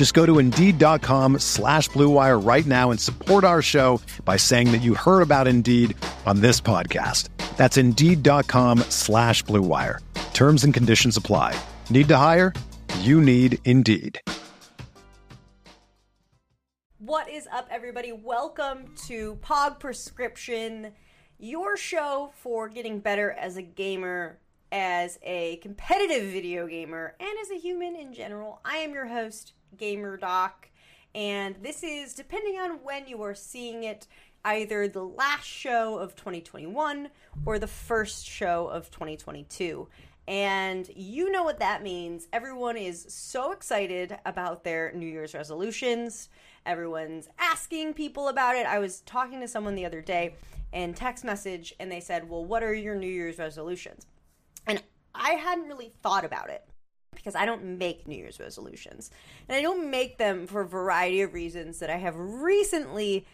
Just go to Indeed.com slash BlueWire right now and support our show by saying that you heard about Indeed on this podcast. That's Indeed.com slash BlueWire. Terms and conditions apply. Need to hire? You need Indeed. What is up, everybody? Welcome to Pog Prescription, your show for getting better as a gamer, as a competitive video gamer, and as a human in general. I am your host, Gamer Doc, and this is, depending on when you are seeing it, either the last show of 2021 or the first show of 2022. And you know what that means. Everyone is so excited about their New Year's resolutions. Everyone's asking people about it. I was talking to someone the other day and text message, and they said, Well, what are your New Year's resolutions? And I hadn't really thought about it because I don't make New Year's resolutions. And I don't make them for a variety of reasons that I have recently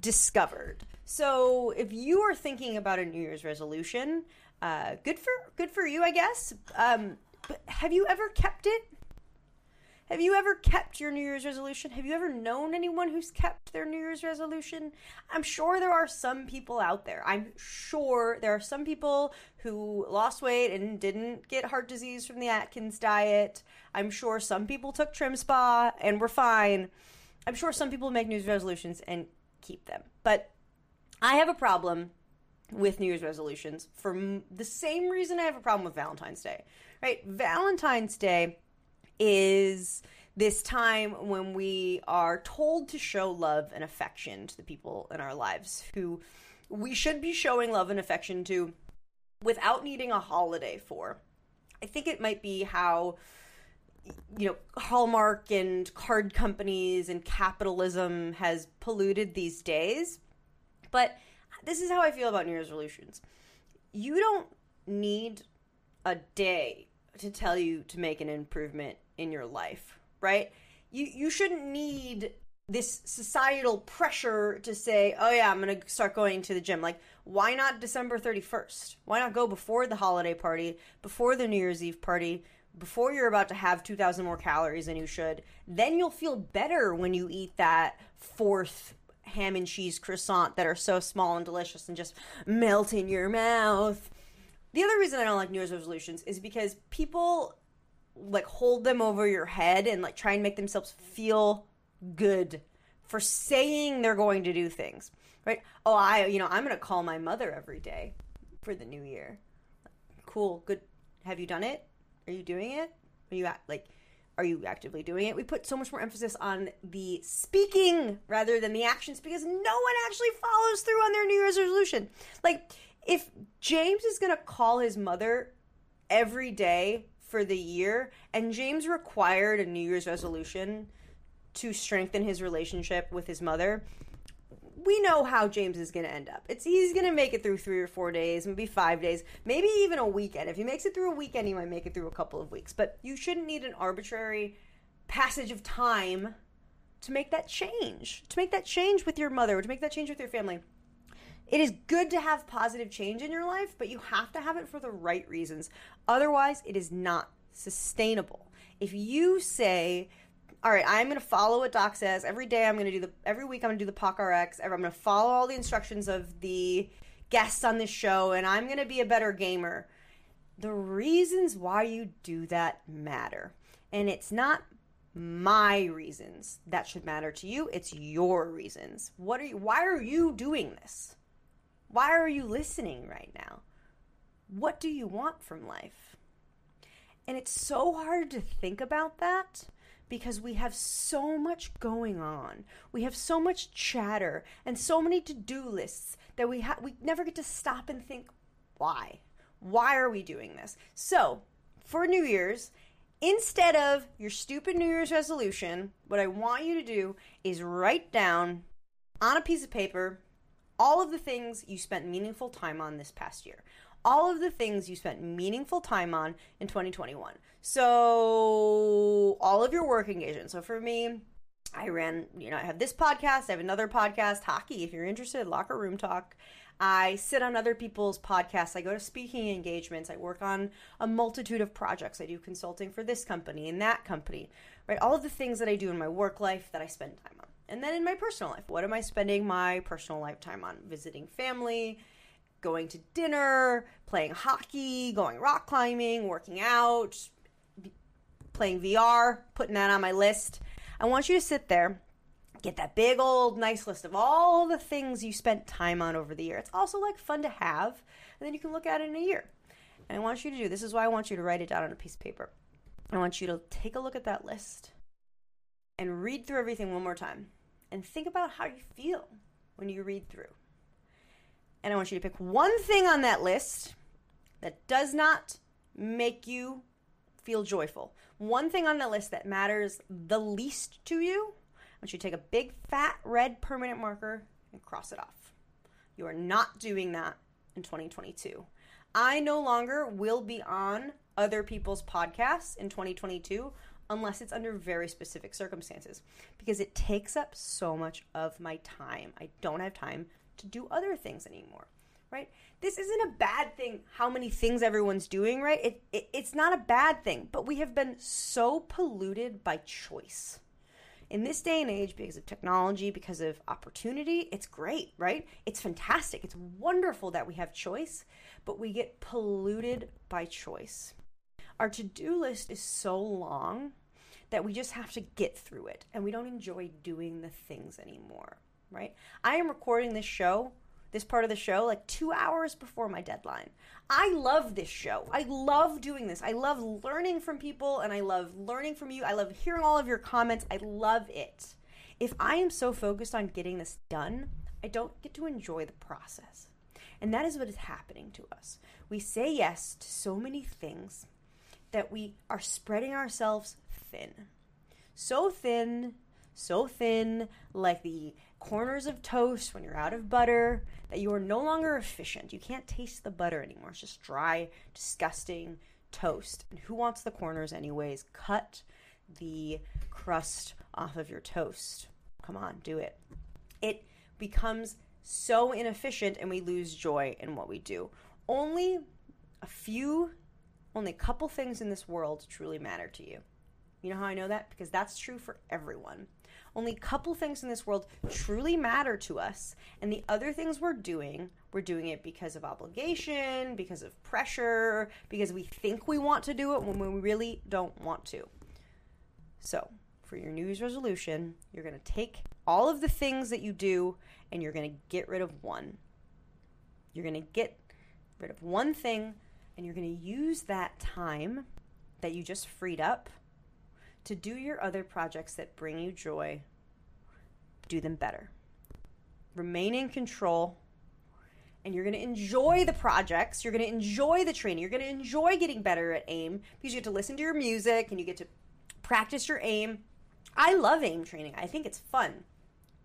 discovered. So if you are thinking about a New Year's resolution, uh, good for good for you, I guess. Um, but have you ever kept it? Have you ever kept your New Year's resolution? Have you ever known anyone who's kept their New Year's resolution? I'm sure there are some people out there. I'm sure there are some people who lost weight and didn't get heart disease from the Atkins diet. I'm sure some people took Trim Spa and were fine. I'm sure some people make New Year's resolutions and keep them. But I have a problem with New Year's resolutions for the same reason I have a problem with Valentine's Day. Right? Valentine's Day is this time when we are told to show love and affection to the people in our lives who we should be showing love and affection to without needing a holiday for. I think it might be how you know Hallmark and card companies and capitalism has polluted these days. But this is how I feel about New Year's resolutions. You don't need a day to tell you to make an improvement in your life, right? You you shouldn't need this societal pressure to say, "Oh yeah, I'm going to start going to the gym." Like, why not December 31st? Why not go before the holiday party, before the New Year's Eve party, before you're about to have 2000 more calories than you should? Then you'll feel better when you eat that fourth ham and cheese croissant that are so small and delicious and just melt in your mouth. The other reason I don't like New Year's resolutions is because people like hold them over your head and like try and make themselves feel good for saying they're going to do things. Right? Oh, I you know, I'm going to call my mother every day for the new year. Cool. Good. Have you done it? Are you doing it? Are you act like are you actively doing it? We put so much more emphasis on the speaking rather than the actions because no one actually follows through on their New Year's resolution. Like, if James is going to call his mother every day for the year, and James required a New Year's resolution to strengthen his relationship with his mother, we know how James is going to end up. It's he's going to make it through three or four days, maybe five days, maybe even a weekend. If he makes it through a weekend, he might make it through a couple of weeks. But you shouldn't need an arbitrary passage of time to make that change, to make that change with your mother, or to make that change with your family. It is good to have positive change in your life, but you have to have it for the right reasons. Otherwise, it is not sustainable. If you say, all right, I'm going to follow what Doc says. Every day I'm going to do the, every week I'm going to do the POG RX. I'm going to follow all the instructions of the guests on this show, and I'm going to be a better gamer. The reasons why you do that matter. And it's not my reasons that should matter to you, it's your reasons. What are you, why are you doing this? Why are you listening right now? what do you want from life? And it's so hard to think about that because we have so much going on. We have so much chatter and so many to-do lists that we ha- we never get to stop and think why? Why are we doing this? So, for New Year's, instead of your stupid New Year's resolution, what I want you to do is write down on a piece of paper all of the things you spent meaningful time on this past year all of the things you spent meaningful time on in 2021. So, all of your work engagement. So, for me, I ran, you know, I have this podcast, I have another podcast, hockey, if you're interested, locker room talk. I sit on other people's podcasts. I go to speaking engagements. I work on a multitude of projects. I do consulting for this company and that company, right? All of the things that I do in my work life that I spend time. And then in my personal life, what am I spending my personal lifetime on? Visiting family, going to dinner, playing hockey, going rock climbing, working out, playing VR, putting that on my list. I want you to sit there, get that big old nice list of all the things you spent time on over the year. It's also like fun to have, and then you can look at it in a year. And I want you to do this is why I want you to write it down on a piece of paper. I want you to take a look at that list and read through everything one more time and think about how you feel when you read through and I want you to pick one thing on that list that does not make you feel joyful. One thing on the list that matters the least to you. I want you to take a big fat red permanent marker and cross it off. You are not doing that in 2022. I no longer will be on other people's podcasts in 2022 unless it's under very specific circumstances because it takes up so much of my time. I don't have time to do other things anymore right? This isn't a bad thing how many things everyone's doing right? It, it, it's not a bad thing but we have been so polluted by choice. In this day and age because of technology because of opportunity it's great right? It's fantastic. It's wonderful that we have choice but we get polluted by choice our to-do list is so long that we just have to get through it and we don't enjoy doing the things anymore right? I am recording this show, this part of the show, like two hours before my deadline. I love this show. I love doing this. I love learning from people and I love learning from you. I love hearing all of your comments. I love it. If I am so focused on getting this done, I don't get to enjoy the process. And that is what is happening to us. We say yes to so many things that we are spreading ourselves thin. So thin, so thin, like the corners of toast when you're out of butter that you are no longer efficient. You can't taste the butter anymore. It's just dry, disgusting toast. And who wants the corners, anyways? Cut the crust off of your toast. Come on, do it. It becomes so inefficient and we lose joy in what we do. Only a few, only a couple things in this world truly matter to you. You know how I know that? Because that's true for everyone. Only a couple things in this world truly matter to us, and the other things we're doing, we're doing it because of obligation, because of pressure, because we think we want to do it when we really don't want to. So, for your New Year's resolution, you're going to take all of the things that you do and you're going to get rid of one. You're going to get rid of one thing and you're going to use that time that you just freed up to do your other projects that bring you joy, do them better. Remain in control, and you're going to enjoy the projects. You're going to enjoy the training. You're going to enjoy getting better at aim because you get to listen to your music and you get to practice your aim. I love aim training, I think it's fun,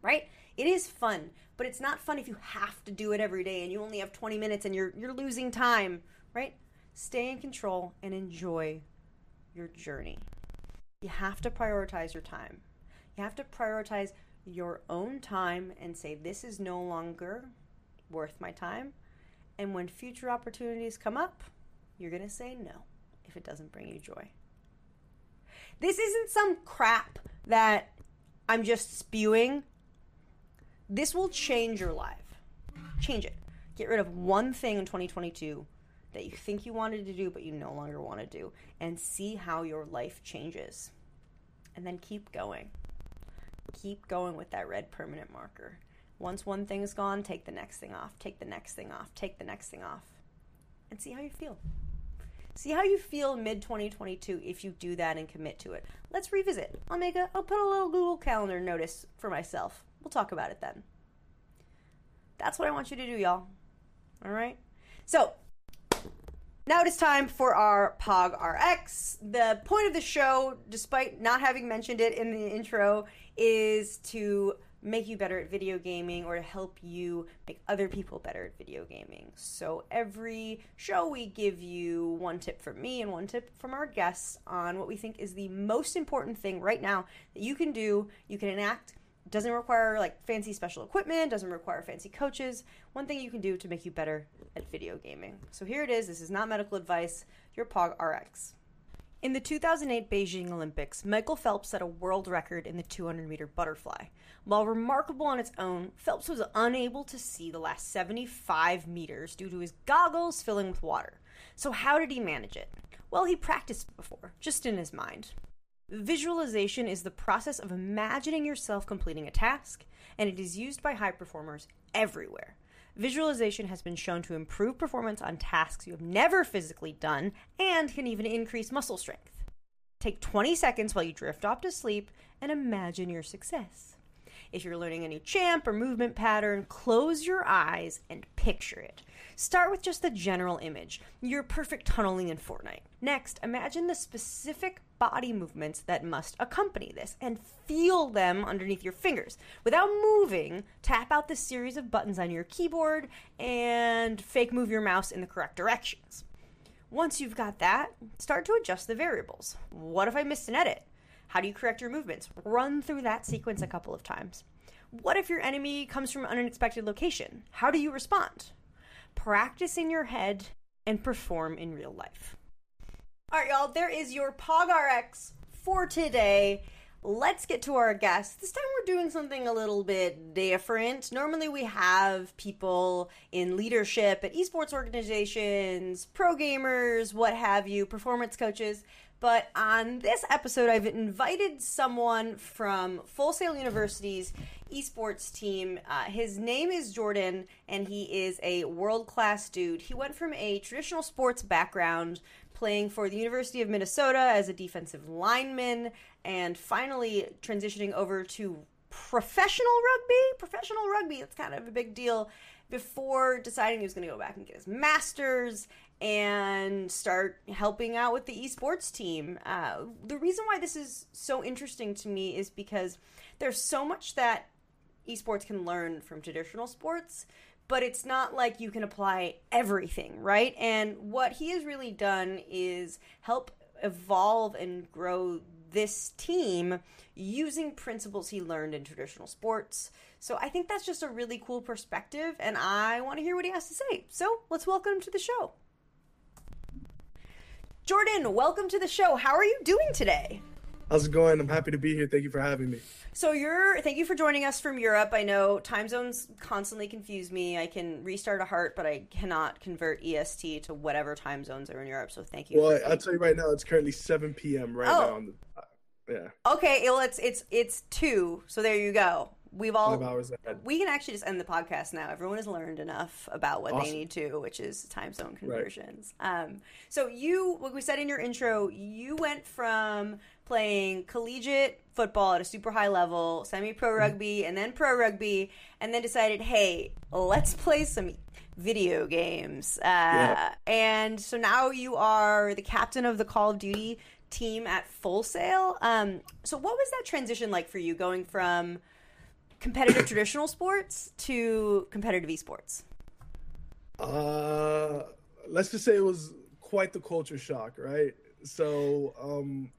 right? It is fun, but it's not fun if you have to do it every day and you only have 20 minutes and you're you're losing time, right? Stay in control and enjoy your journey. You have to prioritize your time. You have to prioritize your own time and say, this is no longer worth my time. And when future opportunities come up, you're going to say no if it doesn't bring you joy. This isn't some crap that I'm just spewing. This will change your life. Change it. Get rid of one thing in 2022 that you think you wanted to do but you no longer want to do and see how your life changes. And then keep going. Keep going with that red permanent marker. Once one thing is gone, take the next thing off, take the next thing off, take the next thing off. and see how you feel. See how you feel mid 2022 if you do that and commit to it. Let's revisit. I'll make a I'll put a little Google Calendar notice for myself. We'll talk about it then. That's what I want you to do, y'all. All right? So, now it is time for our POG RX. The point of the show, despite not having mentioned it in the intro, is to make you better at video gaming or to help you make other people better at video gaming. So every show we give you one tip from me and one tip from our guests on what we think is the most important thing right now that you can do, you can enact doesn't require like fancy special equipment, doesn't require fancy coaches. One thing you can do to make you better at video gaming. So here it is. This is not medical advice. Your POG RX. In the 2008 Beijing Olympics, Michael Phelps set a world record in the 200 meter butterfly. While remarkable on its own, Phelps was unable to see the last 75 meters due to his goggles filling with water. So, how did he manage it? Well, he practiced before, just in his mind. Visualization is the process of imagining yourself completing a task, and it is used by high performers everywhere. Visualization has been shown to improve performance on tasks you have never physically done and can even increase muscle strength. Take 20 seconds while you drift off to sleep and imagine your success. If you're learning a new champ or movement pattern, close your eyes and picture it. Start with just the general image, your perfect tunneling in Fortnite. Next, imagine the specific body movements that must accompany this and feel them underneath your fingers. Without moving, tap out the series of buttons on your keyboard and fake move your mouse in the correct directions. Once you've got that, start to adjust the variables. What if I missed an edit? How do you correct your movements? Run through that sequence a couple of times. What if your enemy comes from an unexpected location? How do you respond? Practice in your head and perform in real life. All right, y'all, there is your PogRx for today. Let's get to our guests. This time we're doing something a little bit different. Normally we have people in leadership at esports organizations, pro gamers, what have you, performance coaches. But on this episode, I've invited someone from Full Sail University's esports team. Uh, his name is Jordan, and he is a world class dude. He went from a traditional sports background, playing for the University of Minnesota as a defensive lineman, and finally transitioning over to professional rugby. Professional rugby, it's kind of a big deal. Before deciding he was going to go back and get his master's and start helping out with the esports team. Uh, the reason why this is so interesting to me is because there's so much that esports can learn from traditional sports, but it's not like you can apply everything, right? And what he has really done is help evolve and grow this team using principles he learned in traditional sports. So I think that's just a really cool perspective, and I want to hear what he has to say. So let's welcome him to the show. Jordan, welcome to the show. How are you doing today? How's it going? I'm happy to be here. Thank you for having me. So you're thank you for joining us from Europe. I know time zones constantly confuse me. I can restart a heart, but I cannot convert EST to whatever time zones are in Europe. So thank you. Well, I'll tell you right now, it's currently 7 p.m. right oh. now. On the, uh, yeah. Okay. Well, it's it's it's two. So there you go. We've all Five hours ahead. we can actually just end the podcast now. Everyone has learned enough about what awesome. they need to, which is time zone conversions. Right. Um, so you, like we said in your intro, you went from playing collegiate football at a super high level, semi pro mm-hmm. rugby, and then pro rugby, and then decided, hey, let's play some video games. Uh, yeah. And so now you are the captain of the Call of Duty team at Full Sail. Um, so what was that transition like for you going from competitive traditional sports to competitive esports? Uh, let's just say it was quite the culture shock, right? So, um,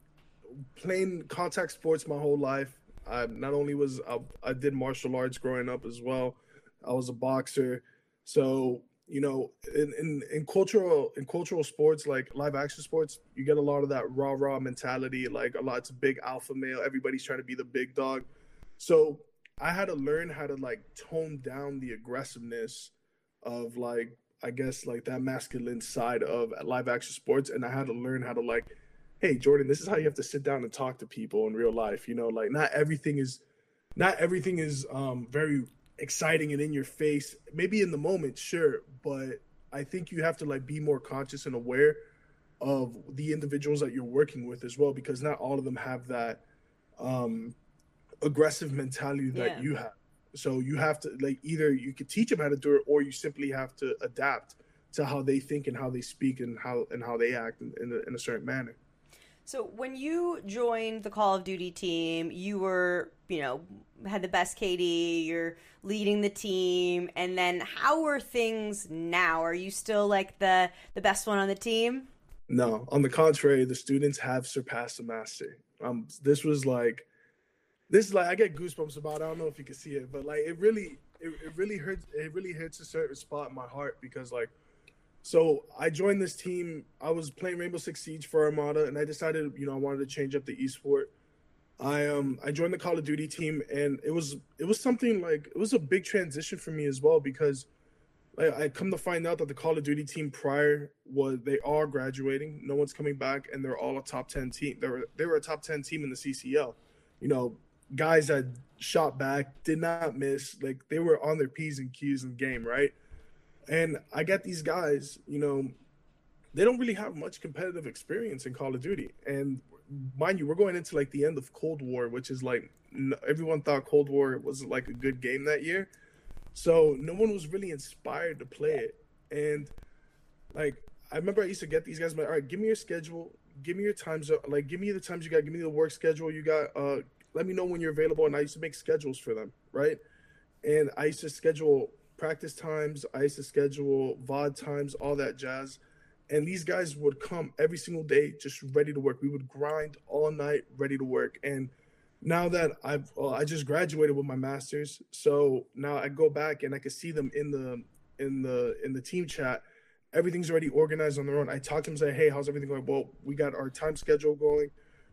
playing contact sports my whole life. I not only was I, I did martial arts growing up as well. I was a boxer. So you know, in, in, in cultural in cultural sports like live action sports, you get a lot of that raw raw mentality. Like a lot, a big alpha male. Everybody's trying to be the big dog. So I had to learn how to like tone down the aggressiveness of like I guess like that masculine side of live action sports, and I had to learn how to like, hey Jordan, this is how you have to sit down and talk to people in real life. You know, like not everything is, not everything is um very exciting and in your face. Maybe in the moment, sure, but I think you have to like be more conscious and aware of the individuals that you're working with as well, because not all of them have that um, aggressive mentality that Yeah. you have. So you have to like either you could teach them how to do it, or you simply have to adapt to how they think and how they speak and how and how they act in, in, a, in a certain manner. So when you joined the Call of Duty team, you were, you know, had the best KD, you're leading the team, and then how are things now? Are you still like the the best one on the team? No, on the contrary, the students have surpassed the master. Um, this was like, this is like I get goosebumps about. It. I don't know if you can see it, but like it really, it, it really hurts. It really hits a certain spot in my heart because like, so I joined this team. I was playing Rainbow Six Siege for Armada, and I decided, you know, I wanted to change up the esport. I um I joined the Call of Duty team, and it was it was something like it was a big transition for me as well because like I come to find out that the Call of Duty team prior was they are graduating. No one's coming back, and they're all a top ten team. They were they were a top ten team in the CCL. You know, guys that shot back, did not miss. Like they were on their p's and q's in game, right? And I got these guys. You know, they don't really have much competitive experience in Call of Duty, and mind you, we're going into like the end of Cold War, which is like everyone thought Cold War was like a good game that year. So no one was really inspired to play it. And like I remember I used to get these guys like, all right, give me your schedule, give me your times like give me the times you got, give me the work schedule you got, uh let me know when you're available and I used to make schedules for them, right? And I used to schedule practice times, I used to schedule VOD times, all that jazz. And these guys would come every single day just ready to work. We would grind all night ready to work. And now that I've I just graduated with my masters, so now I go back and I can see them in the in the in the team chat. Everything's already organized on their own. I talk to them, say, "Hey, how's everything going?" Well, we got our time schedule going,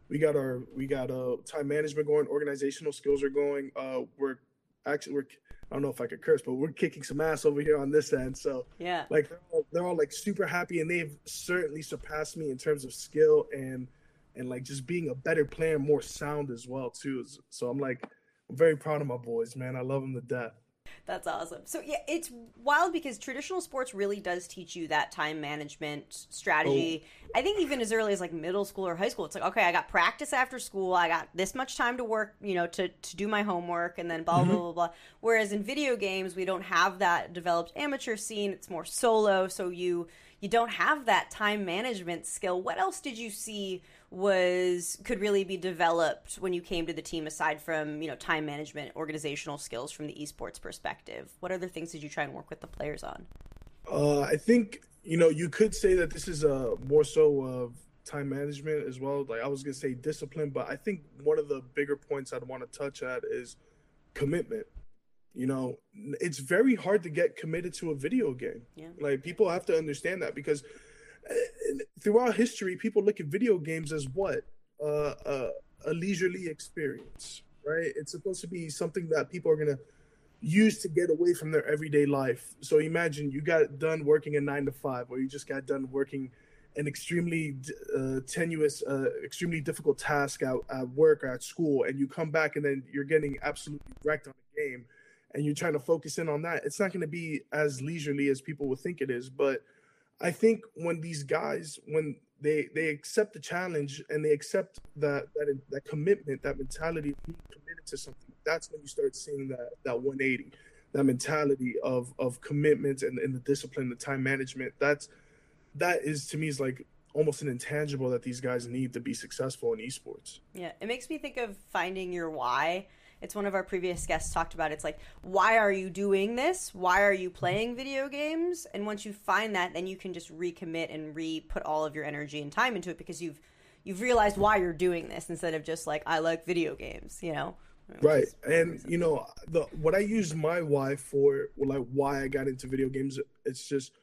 we got our we got uh time management going, organizational skills are going. Uh, we're actually we're I don't know if I could curse, but we're kicking some ass over here on this end. So Yeah. like they're all, they're all like super happy, and they've certainly surpassed me in terms of skill and and like just being a better player, more sound as well too. So I'm like, I'm very proud of my boys, man. I love them to death. That's awesome. So yeah, it's wild because traditional sports really does teach you that time management strategy. Oh. I think even as early as like middle school or high school, it's like okay, I got practice after school. I got this much time to work, you know, to to do my homework, and then blah blah mm-hmm. blah blah. Whereas in video games, we don't have that developed amateur scene. It's more solo, so you you don't have that time management skill. What else did you see was could really be developed when you came to the team aside from, you know, time management, organizational skills from the esports perspective? What other things did you try and work with the players on? Uh, I think you know you could say that this is a more so of time management as well. Like I was gonna say discipline, but I think one of the bigger points I'd want to touch at is commitment. You know, it's very hard to get committed to a video game. Yeah. Like people have to understand that because uh, throughout history, people look at video games as what uh, uh, a leisurely experience, right? It's supposed to be something that people are gonna use to get away from their everyday life. So imagine you got done working a nine to five, or you just got done working an extremely uh, tenuous, uh, extremely difficult task at, at work or at school, and you come back and then you're getting absolutely wrecked on the game, and you're trying to focus in on that. It's not going to be as leisurely as people would think it is. But I think when these guys, when they they accept the challenge and they accept that that that commitment, that mentality of being committed to something, that's when you start seeing that that 180, that mentality of of commitment and, and the discipline, the time management. That's that is to me is like almost an intangible that these guys need to be successful in esports. Yeah, it makes me think of finding your why. It's one of our previous guests talked about. It's like, why are you doing this? Why are you playing video games? And once you find that, then you can just recommit and re put all of your energy and time into it because you've you've realized why you're doing this instead of just like I like video games, you know. Right, and you know the what I use my why for, like why I got into video games. It's just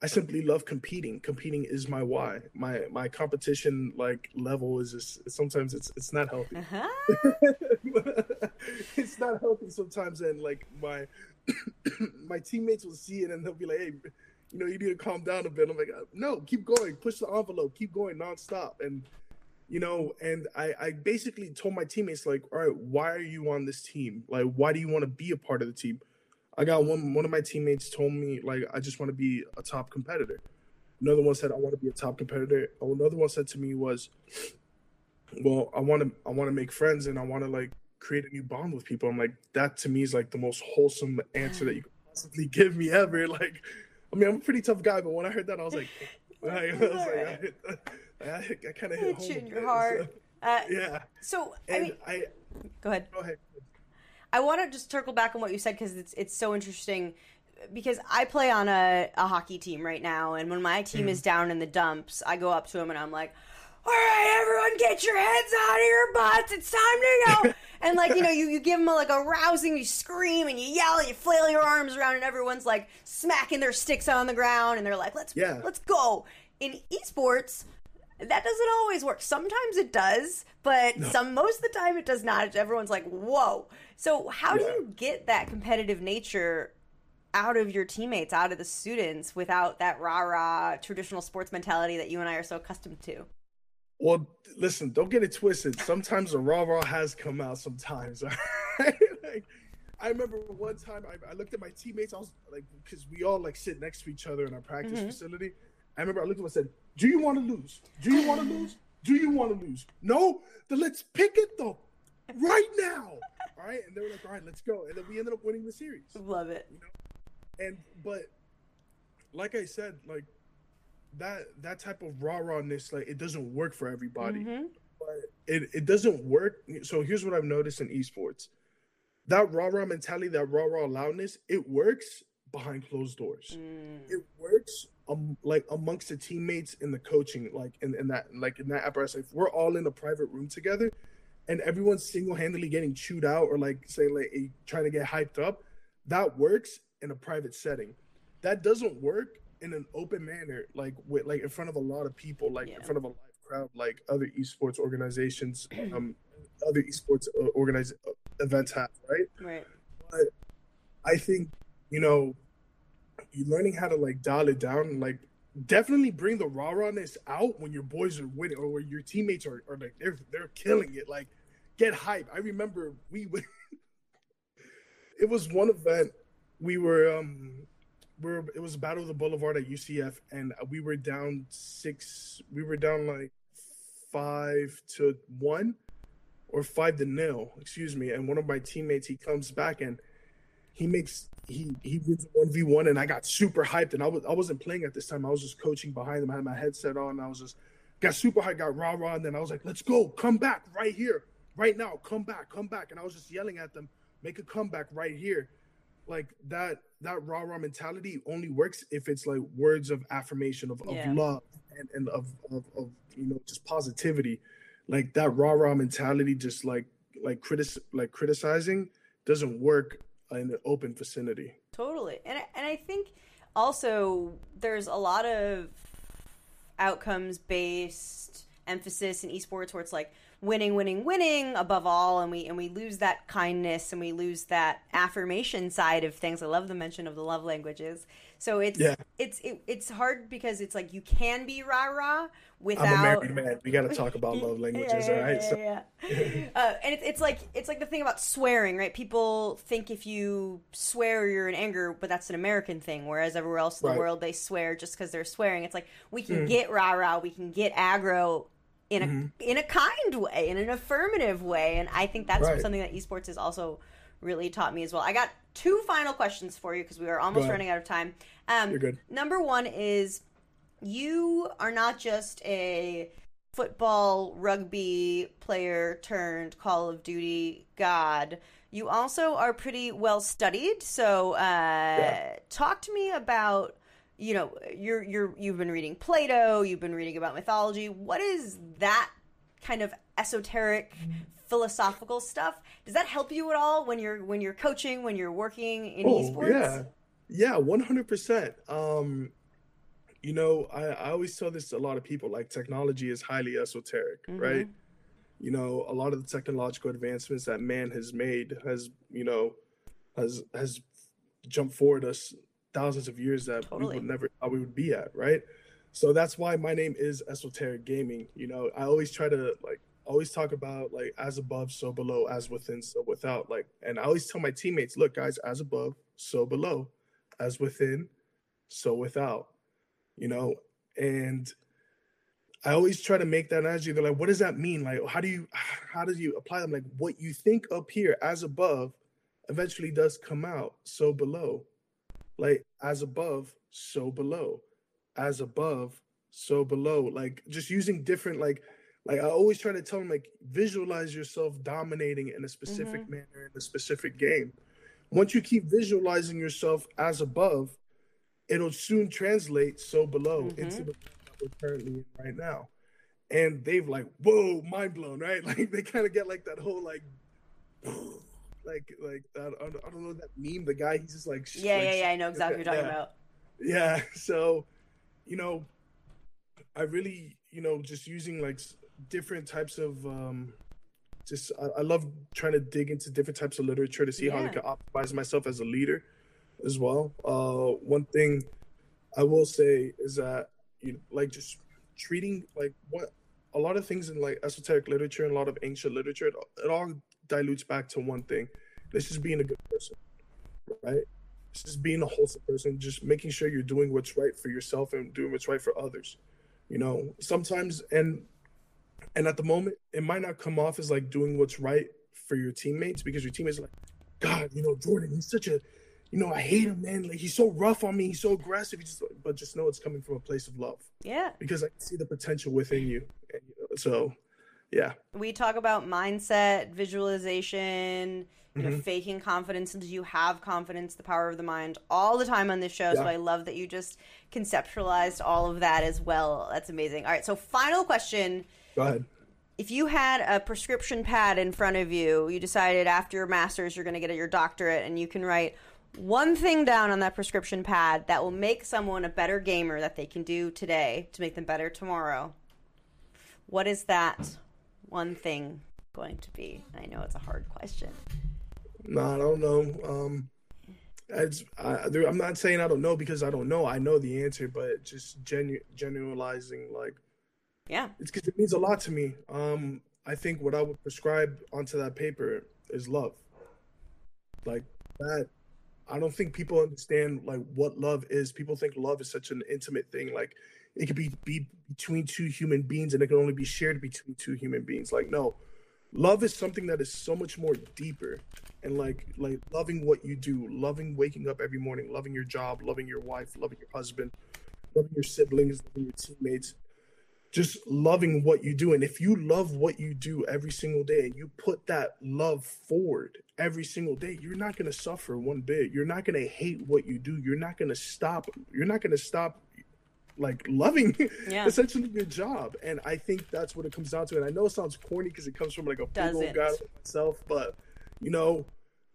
I simply love competing. Competing is my why. My my competition like level is just sometimes it's it's not healthy. Uh-huh. it's not healthy sometimes, and like my my teammates will see it and they'll be like, "Hey, you know, you need to calm down a bit." I'm like, "No, keep going. Push the envelope. Keep going nonstop." And you know, and I I basically told my teammates like, "All right, why are you on this team? Like, why do you want to be a part of the team?" I got one one of my teammates told me like I just want to be a top competitor. Another one said I want to be a top competitor. Another one said to me was, "Well, I want to I want to make friends and I want to like create a new bond with people." I'm like, that to me is like the most wholesome answer that you could possibly give me ever. Like, I mean, I'm a pretty tough guy, but when I heard that, I was like, I, was like, I, I, I kind of hit home. in your heart. So, uh, yeah. So and I mean, I go ahead. Go ahead. I want to just circle back on what you said because it's it's so interesting. Because I play on a, a hockey team right now, and when my team mm. is down in the dumps, I go up to them and I'm like, "All right, everyone, get your heads out of your butts. It's time to go." and like you know, you, you give them a, like a rousing, you scream and you yell and you flail your arms around, and everyone's like smacking their sticks on the ground, and they're like, "Let's yeah. let's go." In esports, that doesn't always work. Sometimes it does, but no. some most of the time it does not. Everyone's like, "Whoa!" So how yeah. do you get that competitive nature out of your teammates, out of the students, without that rah rah traditional sports mentality that you and I are so accustomed to? Well, listen, don't get it twisted. Sometimes the rah rah has come out. Sometimes, like, I remember one time I, I, looked at my teammates. I was like, because we all like sit next to each other in our practice mm-hmm. facility. I remember I looked at them and said, "Do you want to lose? Do you want to lose? Do you want to lose? No, then let's pick it though, right now." all right, and they were like, all right, let's go, and then we ended up winning the series. Love it. You know, and but like I said, like that that type of rah rahness, like it doesn't work for everybody. Mm-hmm. But it it doesn't work. So here's what I've noticed in esports: that rah rah mentality, that rah rah loudness, it works behind closed doors. Mm. It works um, like amongst the teammates in the coaching, like in, in that like in that apparatus. If we're all in a private room together, and everyone's single-handedly getting chewed out or like say like a, trying to get hyped up that works in a private setting that doesn't work in an open manner like with like in front of a lot of people like yeah. in front of a live crowd like other esports organizations um other esports uh, organized uh, events have right right but i think you know you're learning how to like dial it down like definitely bring the raw rawness out when your boys are winning or when your teammates are, are like they're they're killing it like get hype. I remember we it was one event we were um we were it was Battle of the Boulevard at UCF and we were down six we were down like five to one or five to nil, excuse me. And one of my teammates he comes back and he makes he he wins one v one and I got super hyped and I was I wasn't playing at this time. I was just coaching behind him. I had my headset on. I was just got super hyped, got rah rah, and then I was like, let's go, come back right here right now, come back, come back. And I was just yelling at them, make a comeback right here. Like that that rah rah mentality only works if it's like words of affirmation of, yeah. of love and, and of, of, of you know just positivity. Like that rah rah mentality just like like critic like criticizing doesn't work in an open vicinity. Totally. And and I think also there's a lot of outcomes based emphasis in esports where it's like winning, winning, winning above all, and we and we lose that kindness and we lose that affirmation side of things. I love the mention of the love languages. So it's yeah. it's it, it's hard because it's like you can be rah rah without. I'm a married man. We got to talk about love languages, yeah, all right? Yeah, so... yeah. uh, and it's it's like it's like the thing about swearing, right? People think if you swear you're in anger, but that's an American thing, whereas everywhere else in the world they swear just because they're swearing. It's like we can mm. get rah rah, we can get aggro in a mm-hmm. in a kind way, in an affirmative way, and I think that's right. something that esports is also really taught me as well. I got two final questions for you because we are almost running out of time. Um, You're good. Number one is you are not just a football rugby player turned Call of Duty god. You also are pretty well studied. So, uh, yeah. talk to me about you know you're you're you've been reading plato you've been reading about mythology what is that kind of esoteric philosophical stuff does that help you at all when you're when you're coaching when you're working in oh, esports yeah yeah 100% um you know I, I always tell this to a lot of people like technology is highly esoteric mm-hmm. right you know a lot of the technological advancements that man has made has you know has has jumped forward us thousands of years that totally. we would never thought we would be at, right? So that's why my name is Esoteric Gaming. You know, I always try to like always talk about like as above, so below, as within, so without. Like, and I always tell my teammates, look, guys, as above, so below. As within, so without. You know, and I always try to make that analogy. They're like, what does that mean? Like, how do you how do you apply them? Like what you think up here as above eventually does come out so below. Like as above, so below. As above, so below. Like just using different like like I always try to tell them like visualize yourself dominating in a specific mm-hmm. manner in a specific game. Once you keep visualizing yourself as above, it'll soon translate so below mm-hmm. into the that we're currently in right now. And they've like, whoa, mind blown, right? Like they kind of get like that whole like, like like I don't, I don't know that meme. The guy he's just like, yeah, like, yeah, yeah. I know exactly what you're talking yeah. about. Yeah. So, you know, I really, you know, just using like different types of um just I, I, love trying to dig into different types of literature to see yeah. how I can optimize myself as a leader as well. Uh one thing I will say is that you know, like just treating like what a lot of things in like esoteric literature and a lot of ancient literature, it, it all dilutes back to one thing. This is being a good person, right? This is being a wholesome person, just making sure you're doing what's right for yourself and doing what's right for others. You know, sometimes and and at the moment, it might not come off as like doing what's right for your teammates because your teammates are like, God, you know, Jordan, he's such a you know, I hate him, man. Like he's so rough on me. He's so aggressive. Just, but just know it's coming from a place of love. Yeah. Because I see the potential within you. And, you know, so, yeah. We talk about mindset, visualization, you know, mm-hmm. faking confidence until you have confidence, the power of the mind, all the time on this show. Yeah. So I love that you just conceptualized all of that as well. That's amazing. All right. So final question. Go ahead if you had a prescription pad in front of you, you decided after your master's you're going to get your doctorate, and you can write one thing down on that prescription pad that will make someone a better gamer that they can do today to make them better tomorrow, what is that one thing going to be? I know it's a hard question. No, I don't know. Um, it's, I, am not saying I don't know because I don't know. I know the answer, but just genu- generalizing, like, yeah, it's because it means a lot to me. Um, I think what I would prescribe onto that paper is love. Like that I don't think people understand like what love is. People think love is such an intimate thing. Like it could be, be between two human beings and it can only be shared between two human beings. Like no, love is something that is so much more deeper. And like like loving what you do, loving waking up every morning, loving your job, loving your wife, loving your husband, loving your siblings, loving your teammates, just loving what you do. And if you love what you do every single day and you put that love forward every single day, you're not going to suffer one bit. You're not going to hate what you do. You're not going to stop. You're not going to stop like loving yeah. essentially your job. And I think that's what it comes down to. And I know it sounds corny because it comes from like a big old guy like myself, but you know,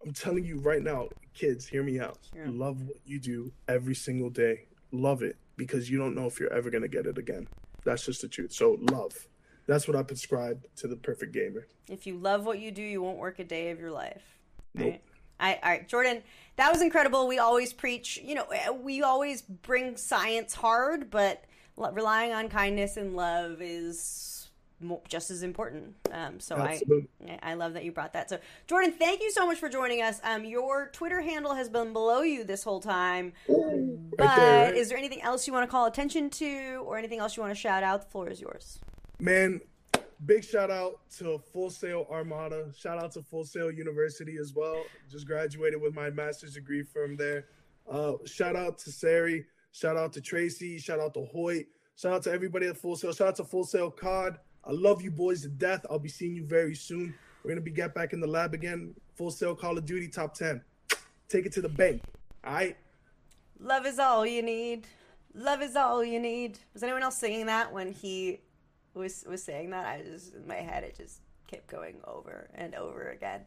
I'm telling you right now, kids, hear me out. Sure. Love what you do every single day. Love it because you don't know if you're ever going to get it again. That's just the truth. So love. That's what I prescribe to the perfect gamer. If you love what you do, you won't work a day of your life. Nope. All right. I, all right, Jordan, that was incredible. We always preach, you know, eh, we always bring science hard, but relying on kindness and love is just as important. Um, so I I love that you brought that. So Jordan, thank you so much for joining us. Um, your Twitter handle has been below you this whole time. But right there, right? is there anything else you want to call attention to, or anything else you want to shout out? The floor is yours. Man, big shout out to Full Sail Armada. Shout out to Full Sail University as well. Just graduated with my master's degree from there. Uh, shout out to Sari. Shout out to Tracy. Shout out to Hoyt. Shout out to everybody at Full Sail. Shout out to Full Sail COD. I love you boys to death. I'll be seeing you very soon. We're gonna be get back in the lab again. Full Sail Call of Duty top ten. Take it to the bank. All right. Love is all you need. Love is all you need. Was anyone else singing that when he was was saying that? I just in my head it just kept going over and over again.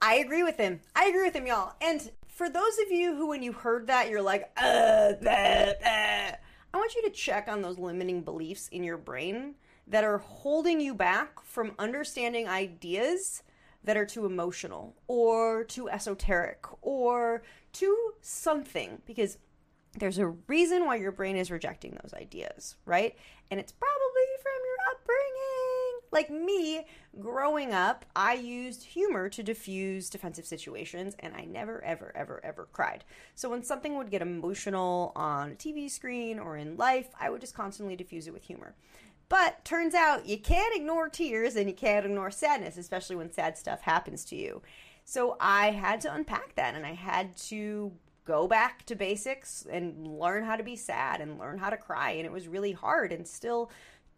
I agree with him. I agree with him, y'all. And for those of you who, when you heard that, you're like, uh, I want you to check on those limiting beliefs in your brain that are holding you back from understanding ideas that are too emotional or too esoteric or too something because there's a reason why your brain is rejecting those ideas, right? And it's probably from your upbringing. like me growing up, I used humor to diffuse defensive situations and I never, ever, ever, ever cried. So when something would get emotional on a TV screen or in life, I would just constantly diffuse it with humor. But turns out you can't ignore tears and you can't ignore sadness, especially when sad stuff happens to you. So I had to unpack that and I had to go back to basics and learn how to be sad and learn how to cry. And it was really hard. And still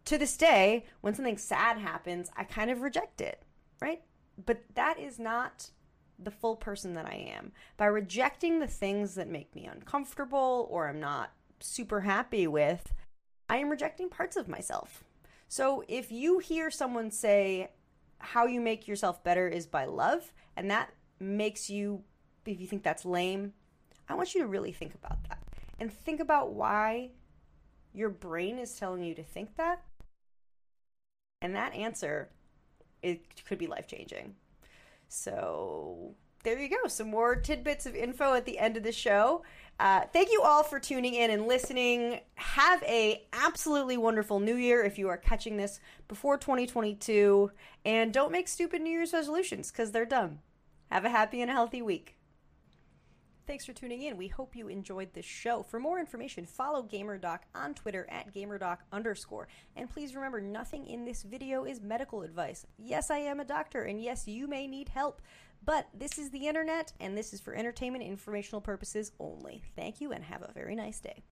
to this day, when something sad happens, I kind of reject it, right? But that is not the full person that I am. By rejecting the things that make me uncomfortable or I'm not super happy with, I am rejecting parts of myself. So if you hear someone say, how you make yourself better is by love, and that makes you, if you think that's lame, I want you to really think about that. And think about why your brain is telling you to think that. And that answer, it could be life changing. So there you go. Some more tidbits of info at the end of the show. Uh, thank you all for tuning in and listening. Have a absolutely wonderful New Year if you are catching this before 2022, and don't make stupid New Year's resolutions because they're dumb. Have a happy and healthy week. Thanks for tuning in. We hope you enjoyed this show. For more information, follow GamerDoc on Twitter at GamerDoc underscore. And please remember, nothing in this video is medical advice. Yes, I am a doctor, and yes, you may need help. But this is the internet, and this is for entertainment informational purposes only. Thank you, and have a very nice day.